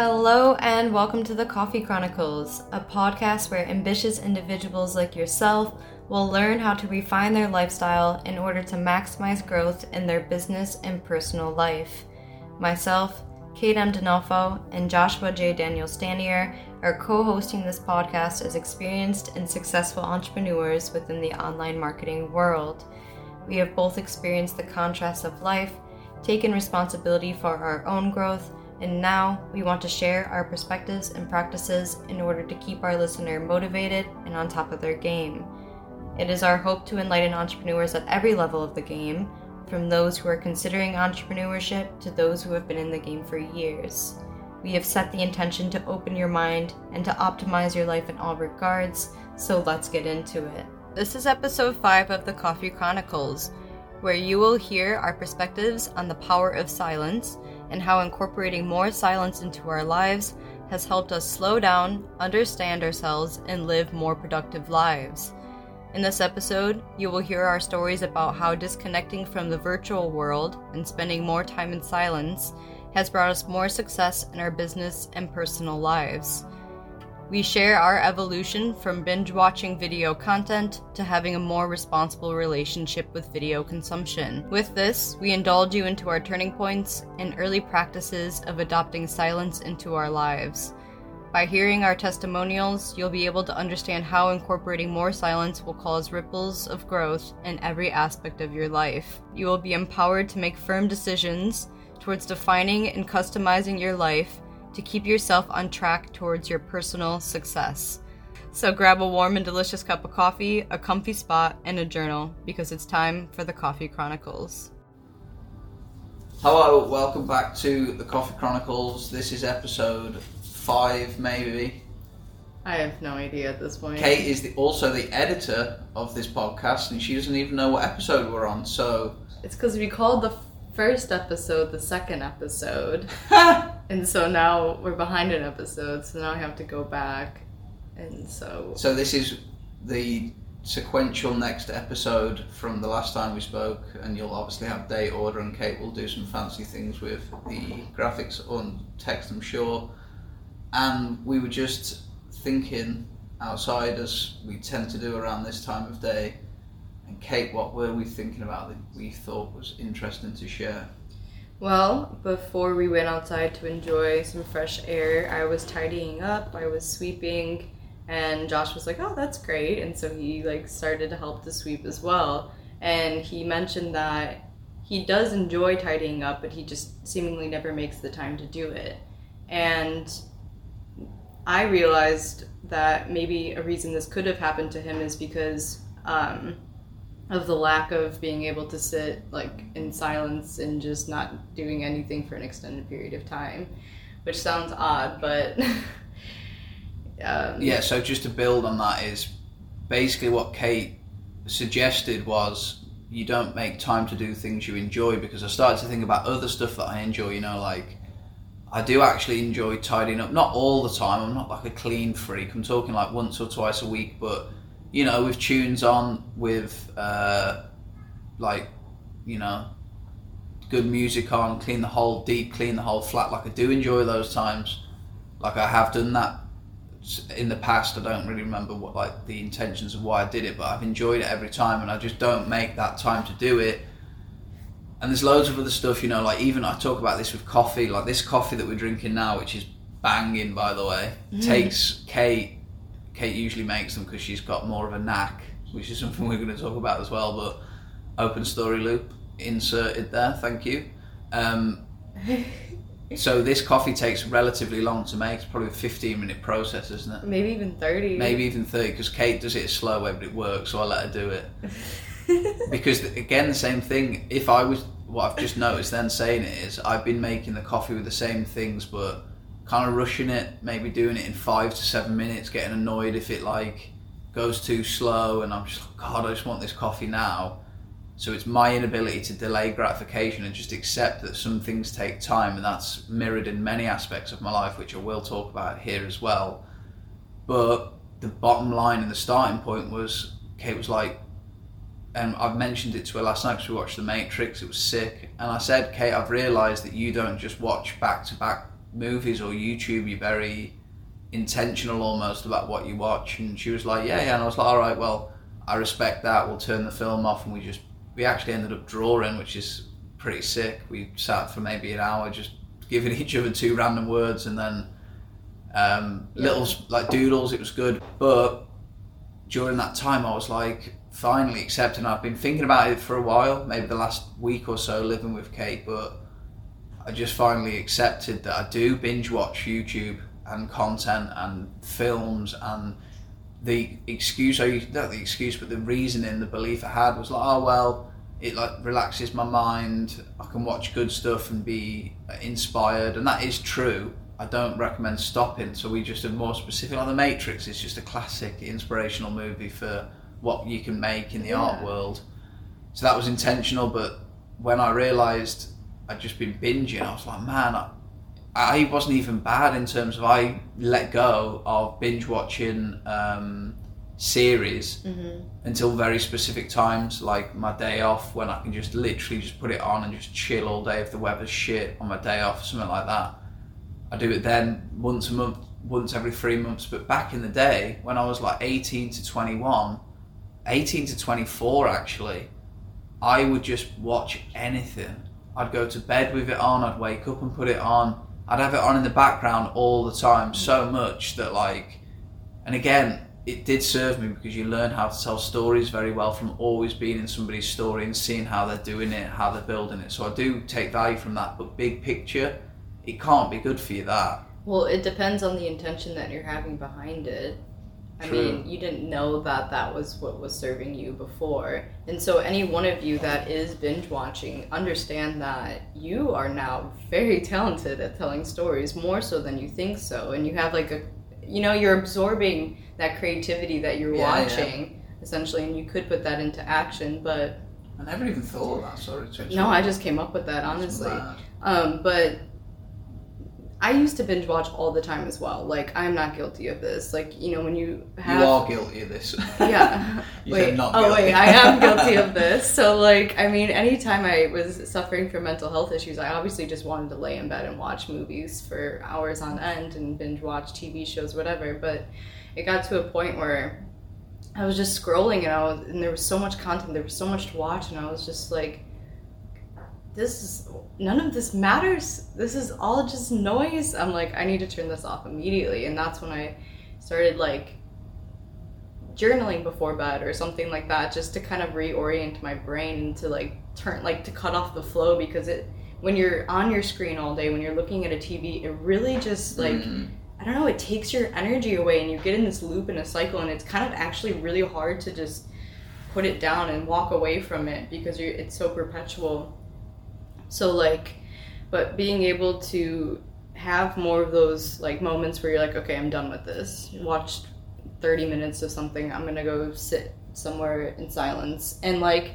Hello, and welcome to the Coffee Chronicles, a podcast where ambitious individuals like yourself will learn how to refine their lifestyle in order to maximize growth in their business and personal life. Myself, Kate M. Dinolfo, and Joshua J. Daniel Stanier are co hosting this podcast as experienced and successful entrepreneurs within the online marketing world. We have both experienced the contrasts of life, taken responsibility for our own growth, and now we want to share our perspectives and practices in order to keep our listener motivated and on top of their game. It is our hope to enlighten entrepreneurs at every level of the game, from those who are considering entrepreneurship to those who have been in the game for years. We have set the intention to open your mind and to optimize your life in all regards, so let's get into it. This is episode 5 of the Coffee Chronicles, where you will hear our perspectives on the power of silence and how incorporating more silence into our lives has helped us slow down, understand ourselves, and live more productive lives. In this episode, you will hear our stories about how disconnecting from the virtual world and spending more time in silence has brought us more success in our business and personal lives. We share our evolution from binge watching video content to having a more responsible relationship with video consumption. With this, we indulge you into our turning points and early practices of adopting silence into our lives. By hearing our testimonials, you'll be able to understand how incorporating more silence will cause ripples of growth in every aspect of your life. You will be empowered to make firm decisions towards defining and customizing your life to keep yourself on track towards your personal success. So grab a warm and delicious cup of coffee, a comfy spot, and a journal because it's time for the Coffee Chronicles. Hello, welcome back to the Coffee Chronicles. This is episode five, maybe. I have no idea at this point. Kate is the, also the editor of this podcast, and she doesn't even know what episode we're on. So It's because we called the first episode the second episode. and so now we're behind an episode, so now I have to go back. And so. So this is the sequential next episode from the last time we spoke, and you'll obviously have date order, and Kate will do some fancy things with the graphics on text, I'm sure. And we were just thinking outside, as we tend to do around this time of day. And Kate, what were we thinking about that we thought was interesting to share? Well, before we went outside to enjoy some fresh air, I was tidying up, I was sweeping, and Josh was like, "Oh, that's great." And so he like started to help to sweep as well. And he mentioned that he does enjoy tidying up, but he just seemingly never makes the time to do it. And I realized that maybe a reason this could have happened to him is because um, of the lack of being able to sit like in silence and just not doing anything for an extended period of time, which sounds odd, but um, Yeah, so just to build on that is basically what Kate suggested was you don't make time to do things you enjoy because I started to think about other stuff that I enjoy, you know, like I do actually enjoy tidying up. Not all the time, I'm not like a clean freak. I'm talking like once or twice a week, but you know, with tunes on, with uh, like, you know, good music on, clean the whole deep, clean the whole flat. Like I do enjoy those times. Like I have done that in the past. I don't really remember what like the intentions of why I did it, but I've enjoyed it every time, and I just don't make that time to do it. And there's loads of other stuff, you know, like even I talk about this with coffee, like this coffee that we're drinking now, which is banging, by the way, takes Kate. Kate usually makes them because she's got more of a knack, which is something we're going to talk about as well. But open story loop inserted there, thank you. Um, so this coffee takes relatively long to make. It's probably a 15 minute process, isn't it? maybe even thirty. Maybe even 30 because Kate does it slow way, but it works, so I let her do it. because again, the same thing. If I was what I've just noticed, then saying it is, I've been making the coffee with the same things, but kind of rushing it, maybe doing it in five to seven minutes, getting annoyed if it like goes too slow, and I'm just like, God, I just want this coffee now. So it's my inability to delay gratification and just accept that some things take time, and that's mirrored in many aspects of my life, which I will talk about here as well. But the bottom line and the starting point was Kate was like, and I've mentioned it to her last night because we watched The Matrix. It was sick, and I said, Kate, I've realised that you don't just watch back to back movies or YouTube, you're very intentional almost about what you watch. And she was like, yeah, yeah. And I was like, all right, well, I respect that. We'll turn the film off. And we just, we actually ended up drawing, which is pretty sick. We sat for maybe an hour just giving each other two random words and then um, Yeah. little like doodles. It was good. But during that time, I was like, finally accepting. I've been thinking about it for a while, maybe the last week or so living with Kate, but I just finally accepted that I do binge watch YouTube and content and films and the excuse I not the excuse but the reasoning the belief I had was like oh well it like relaxes my mind. I can watch good stuff and be inspired. And that is true. I don't recommend stopping. So we just are more specific like The Matrix is just a classic inspirational movie for what you can make in the art world. So that was intentional but when I realised I'd just been binging I was like man I, I wasn't even bad in terms of I let go of binge watching um, series until very specific times, like my day off, when I can just literally just put it on and just chill all day if the weather's shit on my day off, or something like that. I do it then once a month, once every three months. But back in the day, when I was like 18 to 21, 18 to 24 actually, I would just watch anything. I'd go to bed with it on, I'd wake up and put it on. I'd have it on in the background all the time, so much that like, and again, it did serve me because you learn how to tell stories very well from always being in somebody's story and seeing how they're doing it, how they're building it. So I do take value from that, but big picture, it can't be good for you that. Well, it depends on the intention that you're having behind it. I True. mean, you didn't know that that was what was serving you before. And so, any one of you that is binge watching, understand that you are now very talented at telling stories, more so than you think so. And you have like a, you know, you're absorbing that creativity that you're Yeah, yeah. watching, essentially, and you could put that into action. But I never even thought of that, sorry no, I just came up with that, honestly. Um, but I used to binge watch all the time as well. Like I'm not guilty of this. Like you know when you have You are guilty of this. yeah. You wait. oh wait. I am guilty of this. So like I mean, anytime I was suffering from mental health issues, I obviously just wanted to lay in bed and watch movies for hours on end and binge watch TV shows, whatever. But it got to a point where I was just scrolling and I was and there was so much content, there was so much to watch, and I was just like, this is none of this matters. This is all just noise. I'm like, I need to turn this off immediately, and that's when I started like journaling before bed or something like that, just to kind of reorient my brain and to like turn like to cut off the flow because it when you're on your screen all day when you're looking at a TV, it really just like Mm. I don't know, it takes your energy away and you get in this loop and a cycle and it's kind of actually really hard to just put it down and walk away from it because you're it's so perpetual. So like but being able to have more of those like moments where you're like, okay, I'm done with this. Watched 30 minutes of something. I'm to go sit somewhere in silence. And like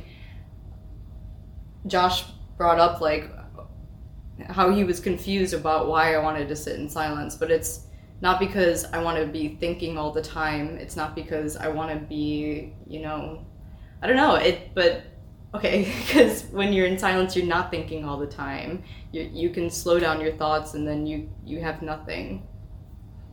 Josh brought up like how he was confused about why I wanted to sit in silence, but it's not because I want to be thinking all the time. It's not because I want to be, you know, I don't know it, but okay, because when you're in silence, you're not thinking all the time. You you can slow down your thoughts, and then you you have nothing.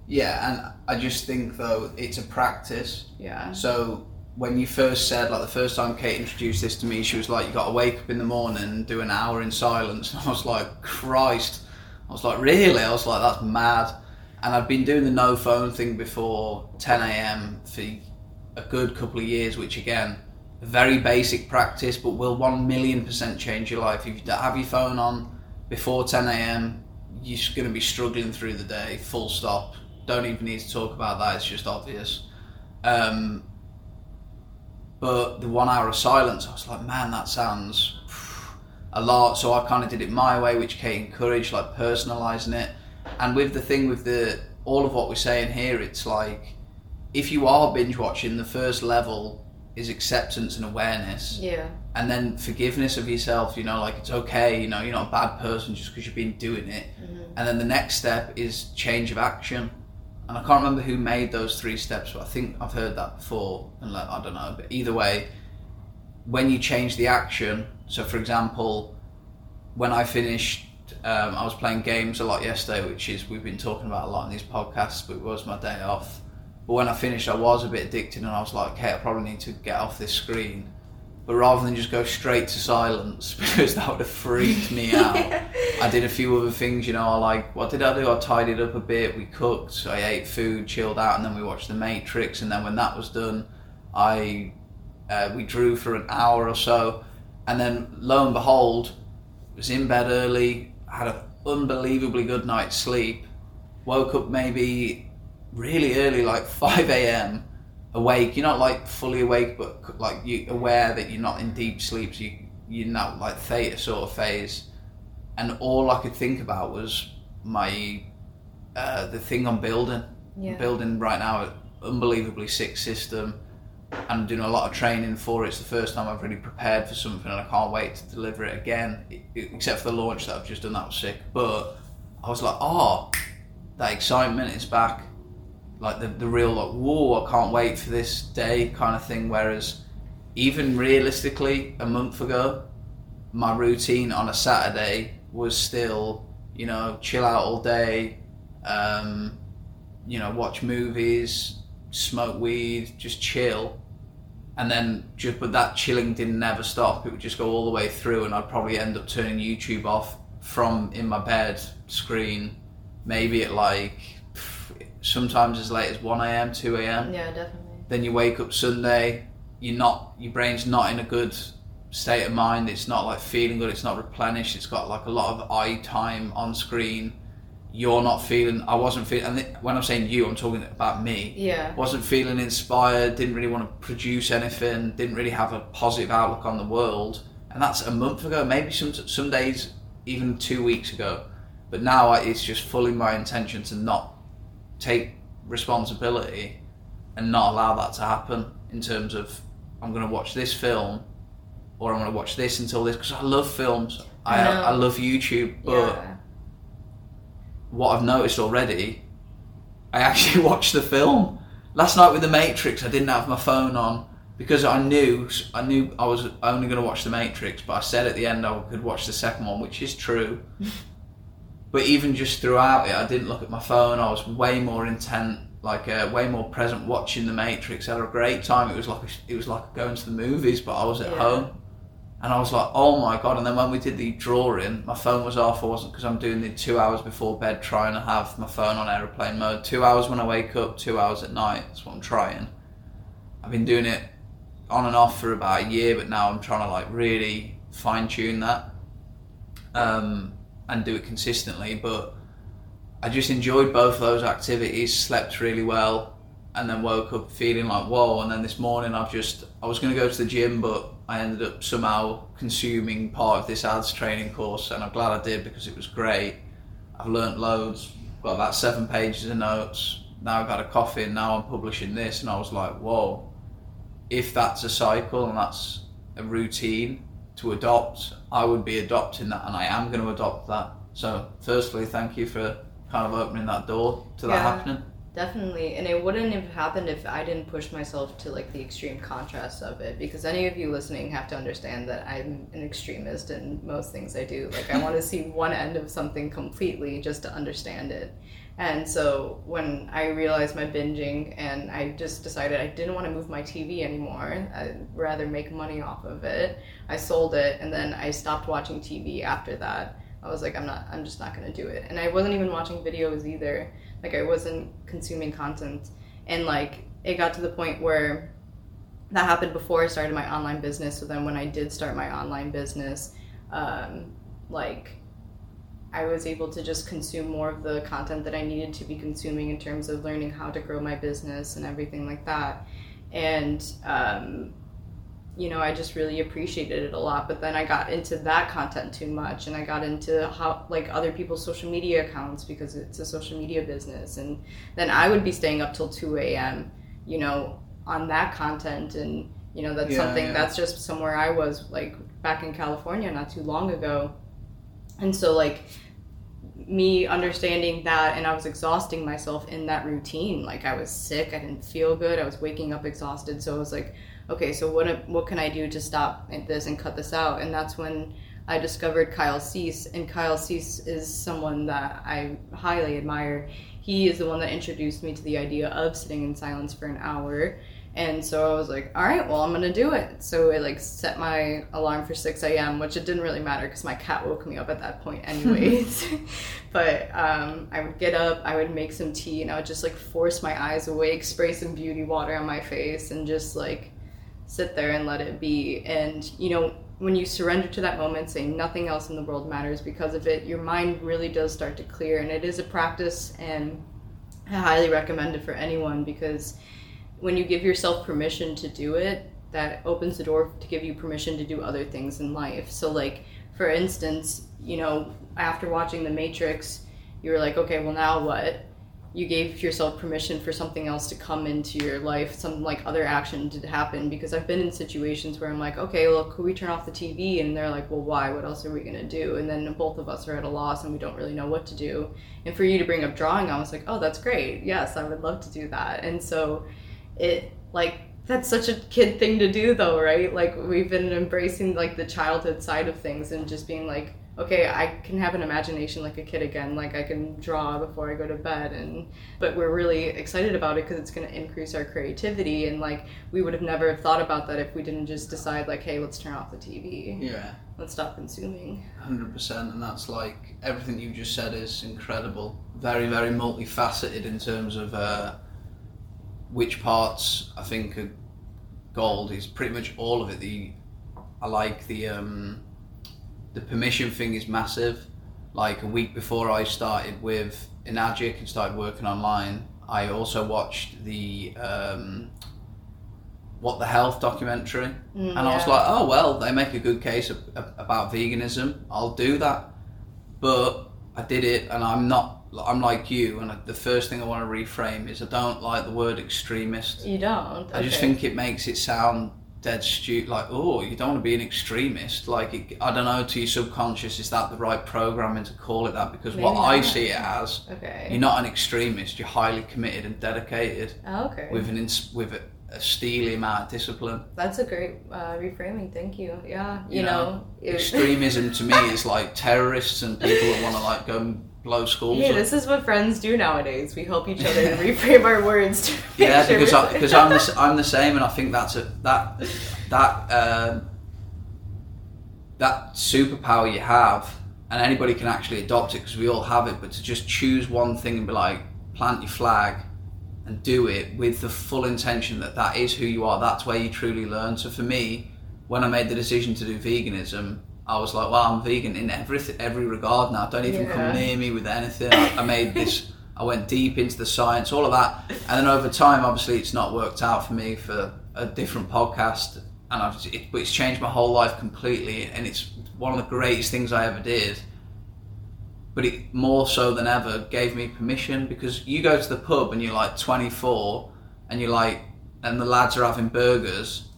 Yeah, and I just think though it's a practice. Yeah. So when you first said, like the first time Kate introduced this to me, she was like, "You got to wake up in the morning and do an hour in silence." And I was like, "Christ!" I was like, "Really?" I was like, "That's mad." And I'd been doing the no phone thing before 10 a.m. for a good couple of years, which again, very basic practice, but will one million percent change your life. If you have your phone on before 10 a.m., you're going to be struggling through the day. Full stop. Don't even need to talk about that. It's just obvious. Um, but the one hour of silence, I was like, man, that sounds a lot. So I kind of did it my way, which Kate encouraged, like personalizing it. And with the thing with the all of what we're saying here, it's like if you are binge watching, the first level is acceptance and awareness, Yeah. and then forgiveness of yourself. You know, like it's okay. You know, you're not a bad person just because you've been doing it. And then the next step is change of action. And I can't remember who made those three steps, but I think I've heard that before. And like, I don't know, but either way, when you change the action, so for example, when I finished, Um, I was playing games a lot yesterday, which is we've been talking about a lot in these podcasts, but it was my day off. But when I finished, I was a bit addicted, and I was like, okay, I probably need to get off this screen. But rather than just go straight to silence, because that would have freaked me out, I did a few other things. You know, I like what did I do? I tidied up a bit. We cooked. I ate food, chilled out, and then we watched The Matrix. And then when that was done, I uh, we drew for an hour or so, and then lo and behold, was in bed early, had an unbelievably good night's sleep, woke up maybe really early, like five a.m. Awake, you're not like fully awake, but like you aware that you're not in deep sleep, so you you're not like theta sort of phase, and all I could think about was my uh, the thing I'm building. Yeah. I'm building right now an unbelievably sick system I'm doing a lot of training for it. It's the first time I've really prepared for something, and I can't wait to deliver it again. Except for the launch that I've just done, that was sick. But I was like, oh, that excitement is back. Like the the real like, whoa, I can't wait for this day kind of thing. Whereas even realistically, a month ago, my routine on a Saturday was still, you know, chill out all day, um, you know, watch movies, smoke weed, just chill and then just but that chilling didn't never stop. It would just go all the way through, and I'd probably end up turning YouTube off from in my bed screen, maybe at like sometimes as late as one a.m., two a.m. Yeah, definitely. Then you wake up Sunday, you're not your brain's not in a good state of mind. It's not like feeling good. It's not replenished. It's got like a lot of eye time on screen you're not feeling i wasn't feeling and when i'm saying you i'm talking about me yeah wasn't feeling inspired didn't really want to produce anything didn't really have a positive outlook on the world and that's a month ago maybe some some days even two weeks ago but now it's just fully my intention to not take responsibility and not allow that to happen in terms of i'm going to watch this film or i'm going to watch this until this because i love films I, I, I love youtube but yeah what I've noticed already, I actually watched the film last night with The Matrix. I didn't have my phone on because I knew I knew I was only going to watch The Matrix, but I said at the end I could watch the second one, which is true. but even just throughout it, I didn't look at my phone. I was way more intent, like uh, way more present watching The Matrix. I had a great time. It was like it was like going to the movies, but I was at yeah. home. And I was like, oh my god! And then when we did the drawing, my phone was off. I wasn't because I'm doing the two hours before bed, trying to have my phone on aeroplane mode. Two hours when I wake up, two hours at night. That's what I'm trying. I've been doing it on and off for about a year, but now I'm trying to like really fine tune that um, and do it consistently. But I just enjoyed both of those activities. Slept really well, and then woke up feeling like whoa. And then this morning, I've just I was going to go to the gym, but I ended up somehow consuming part of this ads training course, and I'm glad I did because it was great. I've learnt loads, got about seven pages of notes. Now I've had a coffee, and now I'm publishing this, and I was like, whoa. If that's a cycle and that's a routine to adopt, I would be adopting that, and I am going to adopt that. So, firstly, thank you for kind of opening that door to yeah. that happening. Definitely, and it wouldn't have happened if I didn't push myself to like the extreme contrast of it. Because any of you listening have to understand that I'm an extremist in most things I do. Like I want to see one end of something completely just to understand it. And so when I realized my binging and I just decided I didn't want to move my TV anymore, I'd rather make money off of it. I sold it and then I stopped watching TV after that. I was like, I'm not, I'm just not to do it. And I wasn't even watching videos either. Like I wasn't consuming content. And like it got to the point where that happened before I started my online business. So then when I did start my online business, um, like I was able to just consume more of the content that I needed to be consuming in terms of learning how to grow my business and everything like that. And um, you know, I just really appreciated it a lot. But then I got into that content too much, and I got into how like other people's social media accounts because it's a social media business, and then I would be staying up till two a.m. You know, on that content, and you know that's yeah, something yeah. that's just somewhere I was like back in California not too long ago, and so like me understanding that and I was exhausting myself in that routine. Like I was sick, I didn't feel good, I was waking up exhausted. So I was like, okay, so what what can I do to stop this and cut this out? And that's when I discovered Kyle Cease, and Kyle Cease is someone that I highly admire. He is the one that introduced me to the idea of sitting in silence for an hour. And so I was like, all right, well, I'm going to do it. So I like set my alarm for 6 a.m., which it didn't really matter because my cat woke me up at that point, anyways. but um, I would get up, I would make some tea, and I would just like force my eyes awake, spray some beauty water on my face, and just like sit there and let it be. And, you know, when you surrender to that moment, saying nothing else in the world matters because of it, your mind really does start to clear. And it is a practice, and I highly recommend it for anyone because when you give yourself permission to do it, that opens the door to give you permission to do other things in life. So, like, for instance, you know, after watching The Matrix, you were like, okay, well, now what? You gave yourself permission for something else to come into your life, some like other action to happen. Because I've been in situations where I'm like, okay, well, could we turn off the TV? And they're like, well, why? What else are we gonna do? And then both of us are at a loss and we don't really know what to do. And for you to bring up drawing, I was like, oh, that's great. Yes, I would love to do that. And so, it like that's such a kid thing to do though right? Like we've been embracing like the childhood side of things and just being like okay i can have an imagination like a kid again. Like i can draw before i go to bed and but we're really excited about it because it's going to increase our creativity and like we would have never thought about that if we didn't just decide like hey let's turn off the tv Yeah, let's stop consuming. Hundred percent, and that's like everything you just said is incredible. Very, very multifaceted in terms of uh, which parts I think are gold. Is pretty much all of it. The I like the um, the permission thing is massive. Like a week before I started with Enagic and started working online, I also watched the um, What the Health documentary, Mm, and I was like, oh well, they make a good case ab- ab- about veganism. I'll do that, but I did it, and I'm not. I'm like you, and the first thing I want to reframe is I don't like the word extremist. you don't I just think it makes it sound dead stupid. Like, oh, you don't want to be an extremist. Like, it, I don't know. To your subconscious, is that the right programming to call it that? Because what Maybe I not. see it as, okay you're not an extremist. You're highly committed and dedicated Oh, okay with an ins- with steely amount of discipline. That's a great uh, reframing. Thank you. Yeah, you, You know, know, Extremism to me is like terrorists and people that want to like go and blow schools Hey, up. this is what friends do nowadays. We help each other to reframe our words. To yeah, sure because I, because I'm the, I'm the same, and I think that's a that that um, that superpower you have, and anybody can actually adopt it because we all have it. But to just choose one thing and be like, plant your flag, and do it with the full intention that that is who you are. That's where you truly learn. So for me, when I made the decision to do veganism. I was like, well, I'm vegan in every every regard now. Don't even Yeah. come near me with anything. I, I made this. I went deep into the science, all of that, and then over time, obviously, it's not worked out for me for a different podcast, and I've it, it's changed my whole life completely, and it's one of the greatest things I ever did. But it more so than ever gave me permission because you go to the pub and you're like 24, and you're like, and the lads are having burgers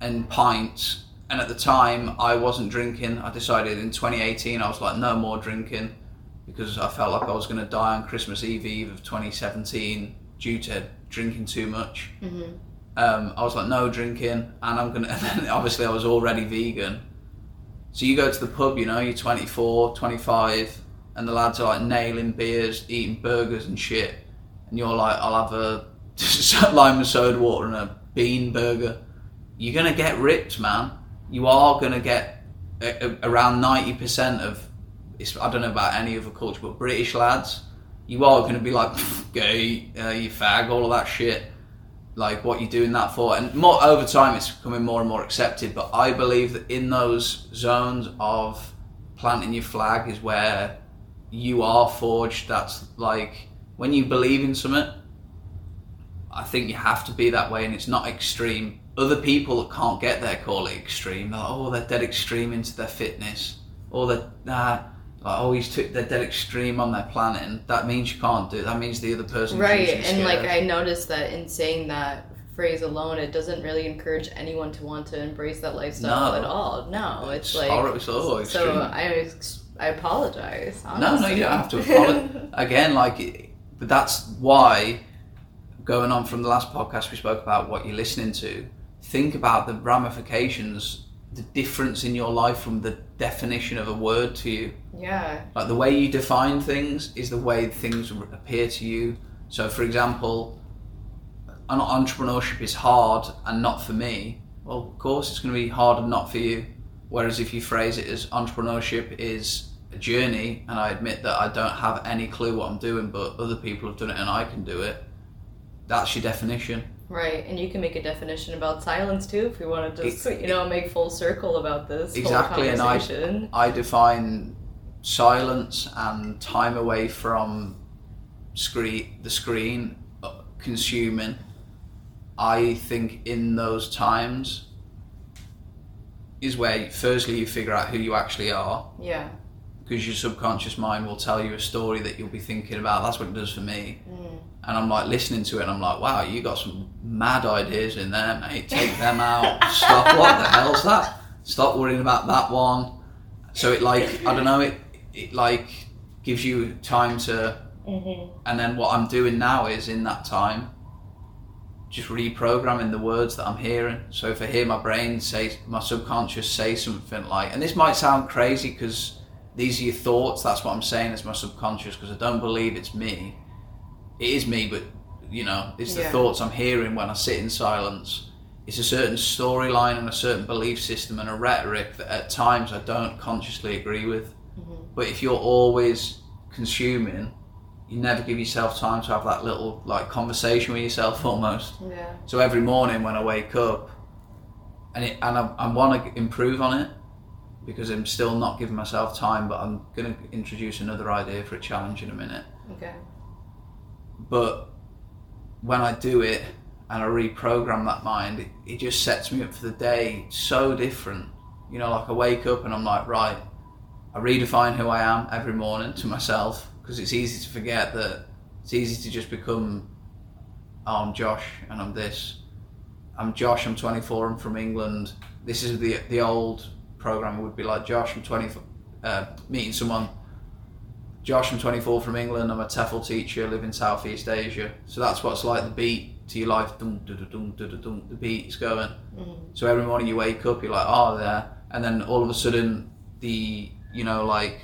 and pints. And at the time, I wasn't drinking. I decided in 2018, I was like, no more drinking because I felt like I was going to die on Christmas Eve Eve of 2017 due to drinking too much. Mhm. Um, I was like, no drinking, and I'm gonna. And then obviously, I was already vegan. So you go to the pub, you know, you're 24, 25, and the lads are like nailing beers, eating burgers and shit, and you're like, I'll have a lime and soda water and a bean burger. You're gonna get ripped, man. You are gonna get a, a, around 90% of. It's, I don't know about any other culture, but British lads, you are gonna be like, gay, uh, you fag, all of that shit like what you're doing that for and more over time it's becoming more and more accepted but i believe that in those zones of planting your flag is where you are forged that's like when you believe in something i think you have to be that way and it's not extreme other people that can't get there call it extreme they're like oh they're dead extreme into their fitness or they're nah, like oh he's too, they're dead extreme on their planning that means you can't do it that means the other person right, and like I noticed that in saying that phrase alone, it doesn't really encourage anyone to want to embrace that lifestyle No. at all. No, it's, It's like horrible, all extreme. so. I I apologize. No, no, honestly. you don't have to apologize. Again, like, but that's why, going on from the last podcast, we spoke about what you're listening to. Think about the ramifications the difference in your life from the definition of a word to you. Yeah. Like the way you define things is the way things appear to you. So, for example, entrepreneurship is hard and not for me. Well, of course, it's going to be hard and not for you. Whereas if you phrase it as entrepreneurship is a journey, and I admit that I don't have any clue what I'm doing, but other people have done it and I can do it, that's your definition. Right, and you can make a definition about silence too if we want to just, you know, make full circle about this exactly. and I, I define silence and time away from screen the screen uh, consuming. I think in those times is where firstly you figure out who you actually are. Yeah. Because your subconscious mind will tell you a story that you'll be thinking about. That's what it does for me. Mm and I'm like listening to it, and I'm like, wow, you got some mad ideas in there, mate. Take them out. Stop. What the hell's that? Stop worrying about that one. So it like I don't know. It it like gives you time to. Mm-hmm. And then what I'm doing now is in that time, just reprogramming the words that I'm hearing. So if I hear my brain say, my subconscious say something like, and this might sound crazy because these are your thoughts. That's what I'm saying It's my subconscious because I don't believe it's me it is me, but you know, it's the yeah. thoughts I'm hearing when I sit in silence. It's a certain storyline and a certain belief system and a rhetoric that at times I don't consciously agree with. Mm-hmm. But if you're always consuming, you never give yourself time to have that little like conversation with yourself almost. Yeah. So every morning when I wake up, and it, and I, I want to improve on it because I'm still not giving myself time. But I'm going to introduce another idea for a challenge in a minute. Okay. But when I do it and I reprogram that mind, it, it just sets me up for the day so different. You know, like I wake up and I'm like, right, I redefine who I am every morning to myself because it's easy to forget that it's easy to just become, oh, I'm Josh and I'm this. I'm Josh, I'm 24, I'm from England. This is the the old program would be like Josh, I'm 24, uh, meeting someone Josh, I'm 24 from England. I'm a TEFL teacher, live in Southeast Asia. So that's what's like the beat to your life. Dum, dum, dum, dum, dum, the beat is going. Mm-hmm. So every morning you wake up, you're like, oh, there. And then all of a sudden, the, you know, like,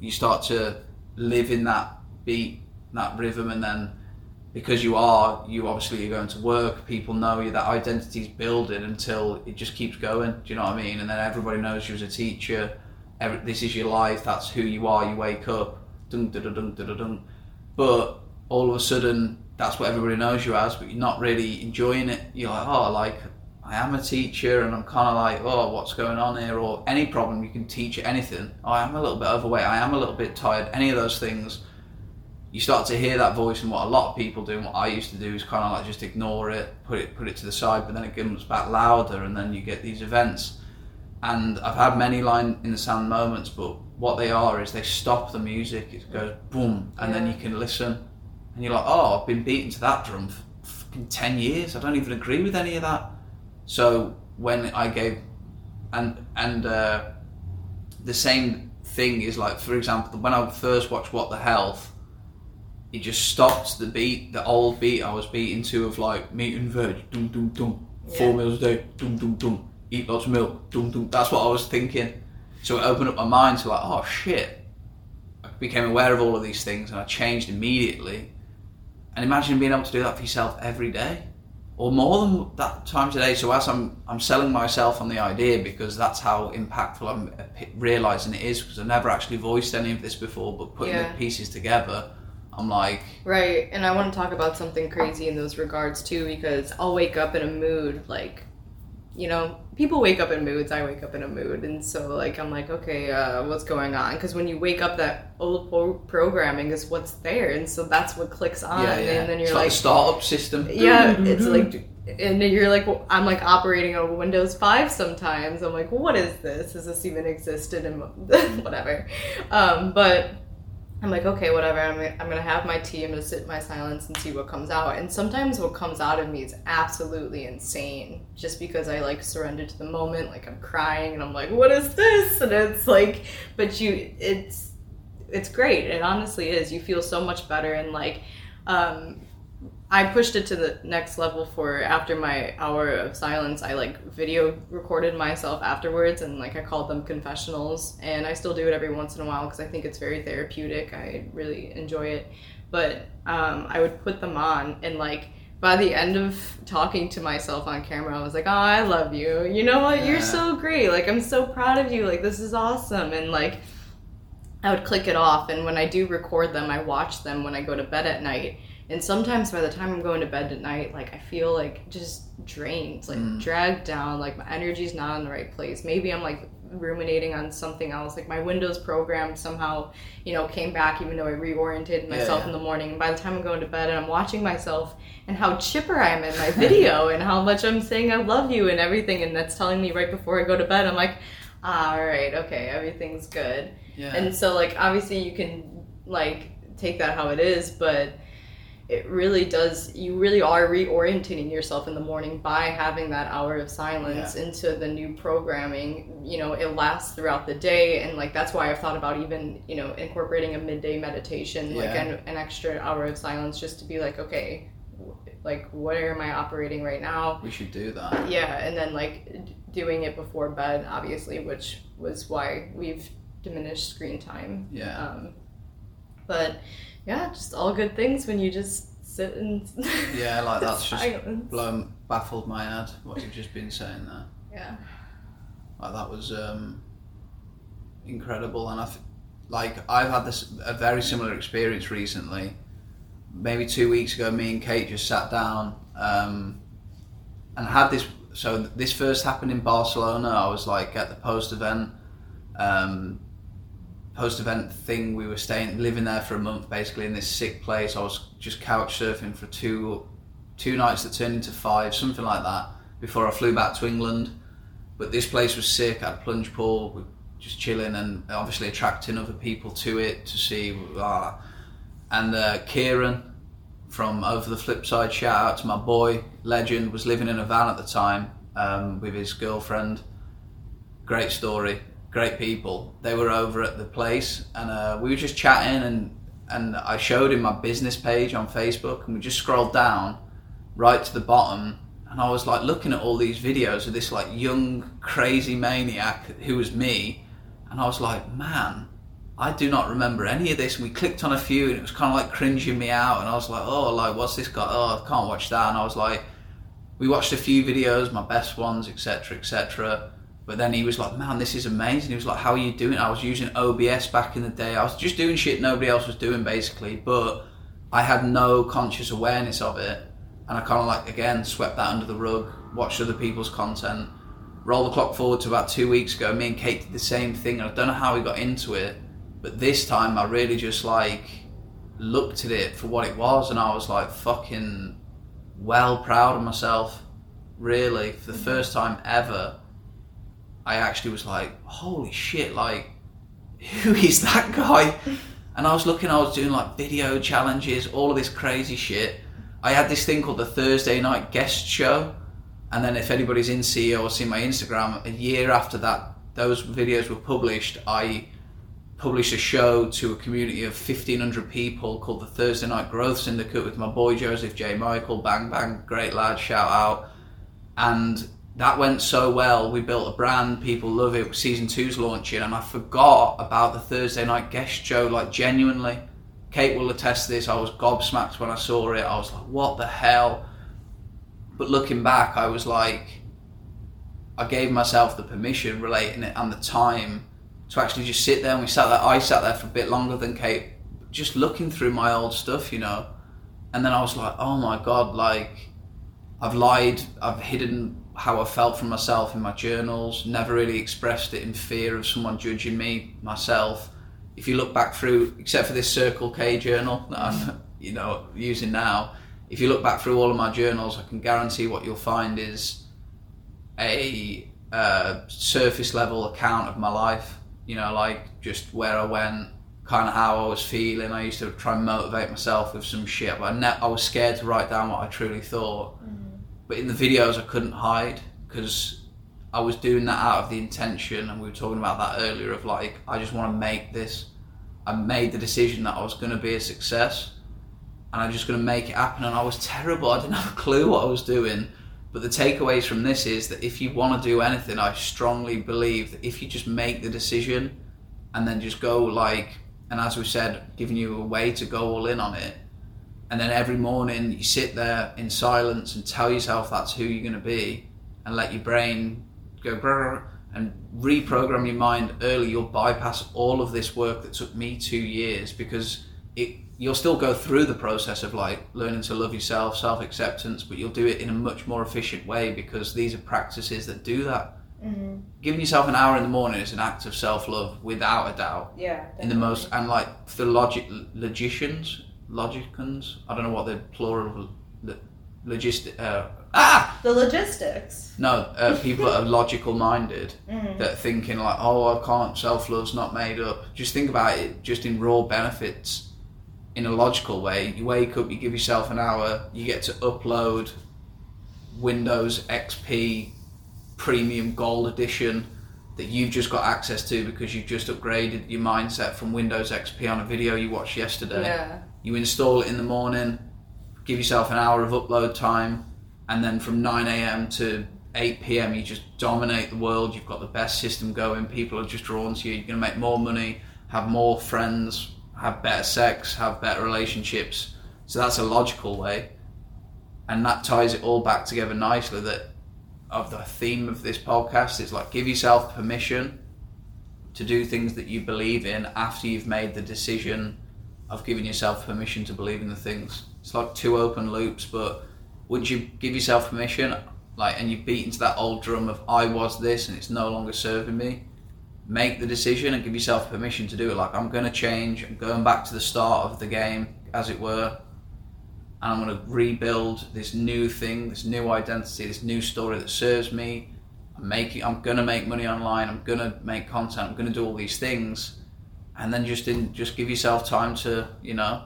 you start to live in that beat, that rhythm. And then because you are, you obviously you're going to work, people know you, that identity's building until it just keeps going. Do you know what I mean? And then everybody knows you as a teacher. Every, this is your life, that's who you are, you wake up dun, dun, dun, dun, dun, But all of a sudden, that's what everybody knows you as, but you're not really enjoying it. You're like, oh, like I am a teacher, and I'm kind of like, oh, what's going on here? Or any problem, you can teach anything. Oh, I am a little bit overweight. I am a little bit tired. Any of those things, you start to hear that voice, and what a lot of people do, and what I used to do, is kind of like just ignore it, put it, put it to the side, but then it comes back louder, and then you get these events. And I've had many line in the sand moments, but what they are is they stop the music, it goes boom, and yeah. then you can listen, and you're like, oh, I've been beaten to that drum for fucking 10 years, I don't even agree with any of that. So when I gave, and, and uh, the same thing is like, for example, when I first watched What the Health, it just stopped the beat, the old beat I was beating to of like meat and veg, dum dum dum, yeah. four meals a day, dum dum dum, eat lots of milk, dum dum. That's what I was thinking. So it opened up my mind to like, oh shit. I became aware of all of these things and I changed immediately. And imagine being able to do that for yourself every day. Or more than that time today. So as I'm I'm selling myself on the idea because that's how impactful I'm realizing it is because I've never actually voiced any of this before, but putting yeah. the pieces together, I'm like right. And I want to talk about something crazy in those regards too because I'll wake up in a mood like you know, people wake up in moods. I wake up in a mood, and so like I'm like, okay, uh, what's going on? Because when you wake up, that old pro- programming is what's there, and so that's what clicks on, yeah, yeah. and then you're it's like, like startup system. Yeah, it's like, and you're like, well, I'm like operating on Windows Five sometimes. I'm like, what is this? Does this even existed? And whatever, um, but I'm like, okay, whatever. I'm, I'm gonna have my tea. I'm gonna sit in my silence and see what comes out. And sometimes what comes out of me is absolutely insane, just because I like surrender to the moment. Like I'm crying and I'm like, what is this? And it's like, but you, it's, it's great. It honestly is. You feel so much better and like, um, I pushed it to the next level for after my hour of silence. I like video recorded myself afterwards and like I called them confessionals. And I still do it every once in a while because I think it's very therapeutic. I really enjoy it. But um, I would put them on and like by the end of talking to myself on camera, I was like, "Oh, I love you. You know what? You're so great. Like, I'm so proud of you. Like, this is awesome." And like, I would click it off. And when I do record them, I watch them when I go to bed at night. And sometimes by the time I'm going to bed at night, like I feel like just drained, like mm. dragged down, like my energy's not in the right place. Maybe I'm like ruminating on something else. Like my Windows program somehow, you know, came back even though I reoriented myself yeah, yeah. in the morning. And by the time I'm going to bed and I'm watching myself and how chipper I am in my video and how much I'm saying I love you and everything, and that's telling me right before I go to bed, I'm like, ah, all right, okay, everything's good. Yeah. And so like obviously you can like take that how it is, but it really does you really are reorienting yourself in the morning by having that hour of silence yeah. into the new programming. You know it lasts throughout the day and like that's why i've thought about even you know incorporating a midday meditation yeah. like an, an extra hour of silence just to be like okay like where am i operating right now? We should do that. Yeah and then like doing it before bed obviously which was why we've diminished screen time. Yeah. Um, but yeah, just all good things when you just sit and yeah, like that's just blown baffled my head what you've just been saying there. Yeah, like that was um, incredible, and I've like I've had this a very similar experience recently. Maybe two weeks ago, me and Kate just sat down um, and had this. So this first happened in Barcelona. I was like at the post event. Um, post event thing. We were staying, living there for a month, basically in this sick place. I was just couch surfing for two, two nights that turned into five, something like that, before I flew back to England. But this place was sick. I had plunge pool, just chilling, and obviously attracting other people to it to see. Uh, and uh, Kieran from Over the Flip Side, shout out to my boy, legend, was living in a van at the time um, with his girlfriend. Great story great people. They were over at the place, and uh, we were just chatting, and and I showed him my business page on Facebook, and we just scrolled down right to the bottom, and I was like looking at all these videos of this like young crazy maniac who was me, and I was like, man. I do not remember any of this. And we clicked on a few, and it was kind of like cringing me out. And I was like, "Oh, like what's this guy? Oh, I can't watch that." And I was like, "We watched a few videos, my best ones, etc., etc." But then he was like, man, this is amazing. He was like, how are you doing? I was using OBS back in the day. I was just doing shit nobody else was doing basically, but I had no conscious awareness of it. And I kind of like, again, swept that under the rug, watched other people's content. Roll the clock forward to about two weeks ago. Me and Kate did the same thing. I don't know how we got into it, but this time I really just like looked at it for what it was and I was like fucking well proud of myself, really, for the mm-hmm. first time ever I actually was like, holy shit, like, who is that guy? And I was looking, I was doing like video challenges, all of this crazy shit. I had this thing called the Thursday night guest show. And then if anybody's in CEO or seen my Instagram, a year after that, those videos were published, I published a show to a community of 1500 people called the Thursday Night Growth Syndicate with my boy Joseph J. Michael, bang bang, great lad, shout out. And that went so well. We built a brand, people love it. Season two's launching, and I forgot about the Thursday night guest show. Like genuinely, Kate will attest to this. I was gobsmacked when I saw it. I was like, "What the hell?" But looking back, I was like, I gave myself the permission, relating it, and the time to actually just sit there. And we sat there. I sat there for a bit longer than Kate, just looking through my old stuff, you know. And then I was like, "Oh my god!" Like, I've lied. I've hidden how I felt from myself in my journals, never really expressed it in fear of someone judging me myself. If you look back through, except for this Circle K journal that I'm, you know, using now, if you look back through all of my journals, I can guarantee what you'll find is a uh, surface level account of my life. You know, like just where I went, kind of how I was feeling. I used to try and motivate myself with some shit, but I, ne- I was scared to write down what I truly thought. Mm but in the videos I couldn't hide because I was doing that out of the intention, and we were talking about that earlier of like I just want to make this. I made the decision that I was going to be a success, and I'm just going to make it happen. And I was terrible. I didn't have a clue what I was doing. But the takeaways from this is that if you want to do anything, I strongly believe that if you just make the decision and then just go like, and as we said, giving you a way to go all in on it, and then every morning you sit there in silence and tell yourself that's who you're going to be, and let your brain go and reprogram your mind early, you'll bypass all of this work that took me two years because it you'll still go through the process of like learning to love yourself, self acceptance, but you'll do it in a much more efficient way because these are practices that do that. Mm-hmm. Giving yourself an hour in the morning is an act of self love, without a doubt. Yeah. In the most and like for logic logicians, logicans, I don't know what the plural of logistic. Uh, ah, The logistics. no, uh, people that are logical minded Mm-hmm. that thinking like, oh, I can't, self love's not made up. Just think about it, just in raw benefits, in a logical way. You wake up, you give yourself an hour, you get to upload Windows XP Premium Gold Edition that you've just got access to because you've just upgraded your mindset from Windows XP on a video you watched yesterday. Yeah. You install it in the morning, give yourself an hour of upload time, and then from 9 a.m. to 8 p.m. you just dominate the world. You've got the best system going. People are just drawn to you. You're going to make more money, have more friends, have better sex, have better relationships. So that's a logical way, and that ties it all back together nicely. That of the theme of this podcast is like give yourself permission to do things that you believe in after you've made the decision of giving yourself permission to believe in the things. It's like two open loops, but once you give yourself permission, like, and you beat into that old drum of I was this and it's no longer serving me, make the decision and give yourself permission to do it. Like, I'm going to change. I'm going back to the start of the game, as it were, and I'm going to rebuild this new thing, this new identity, this new story that serves me. I'm making. I'm going to make money online. I'm going to make content. I'm going to do all these things and then just in just give yourself time to you know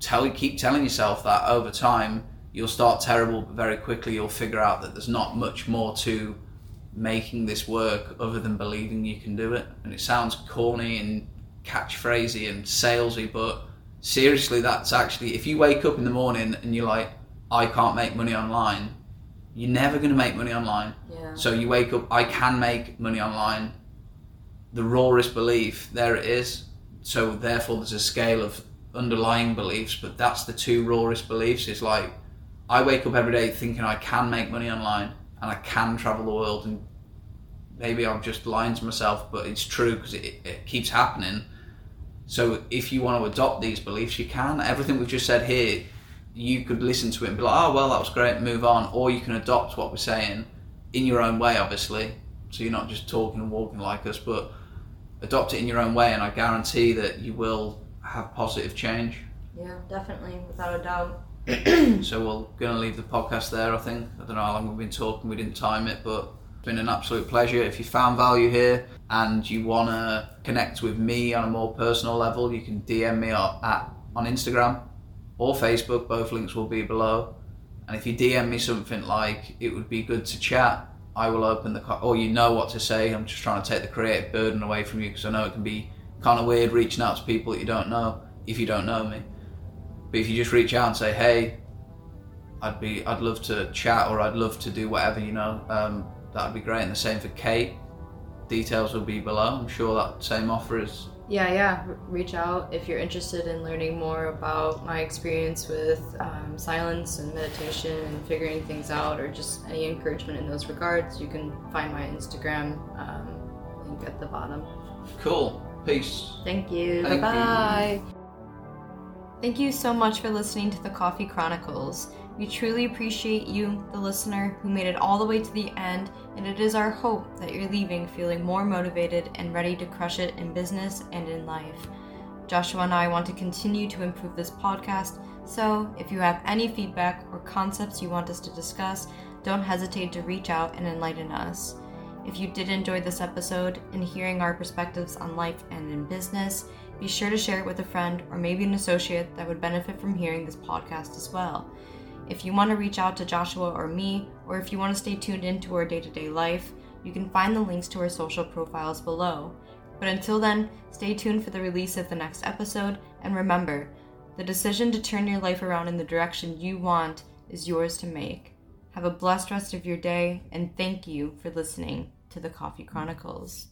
tell keep telling yourself that over time you'll start terrible but very quickly. You'll figure out that there's not much more to making this work other than believing you can do it. And it sounds corny and catchphrasy and salesy but seriously that's actually if you wake up in the morning and you're like I can't make money online you're never going to make money online. Yeah. so you wake up I can make money online the rawest belief, there it is. So therefore, there's a scale of underlying beliefs, but that's the two rawest beliefs. It's like I wake up every day thinking I can make money online and I can travel the world, and maybe I'm just lying to myself, but it's true because it, it keeps happening. So if you want to adopt these beliefs, you can. Everything we've just said here, you could listen to it and be like, oh well, that was great, move on, or you can adopt what we're saying in your own way, obviously. So you're not just talking and walking like us, but adopt it in your own way, and I guarantee that you will have positive change. Yeah, definitely, without a doubt. So we're going to leave the podcast there, I think. I don't know how long we've been talking, we didn't time it, but it's been an absolute pleasure. If you found value here and you want to connect with me on a more personal level, you can DM me at, at, on Instagram or Facebook. Both links will be below. And if you DM me something like it would be good to chat, I will open the or you know what to say. I'm just trying to take the creative burden away from you because I know it can be kind of weird reaching out to people that you don't know if you don't know me. But if you just reach out and say, "Hey, I'd be, I'd love to chat or I'd love to do whatever," you know, um, that'd be great. And the same for Kate. Details will be below. I'm sure that same offer is. Yeah, yeah. Reach out if you're interested in learning more about my experience with um, silence and meditation and figuring things out, or just any encouragement in those regards. You can find my Instagram um, link at the bottom. Cool. Peace. Thank you. Thank you. Bye. Thank you so much for listening to the Coffee Chronicles. We truly appreciate you, the listener, who made it all the way to the end, and it is our hope that you're leaving feeling more motivated and ready to crush it in business and in life. Joshua and I want to continue to improve this podcast, so if you have any feedback or concepts you want us to discuss, don't hesitate to reach out and enlighten us. If you did enjoy this episode and hearing our perspectives on life and in business, be sure to share it with a friend or maybe an associate that would benefit from hearing this podcast as well. If you want to reach out to Joshua or me, or if you want to stay tuned into our day to day life, you can find the links to our social profiles below. But until then, stay tuned for the release of the next episode, and remember, The decision to turn your life around in the direction you want is yours to make. Have a blessed rest of your day, and thank you for listening to the Coffee Chronicles.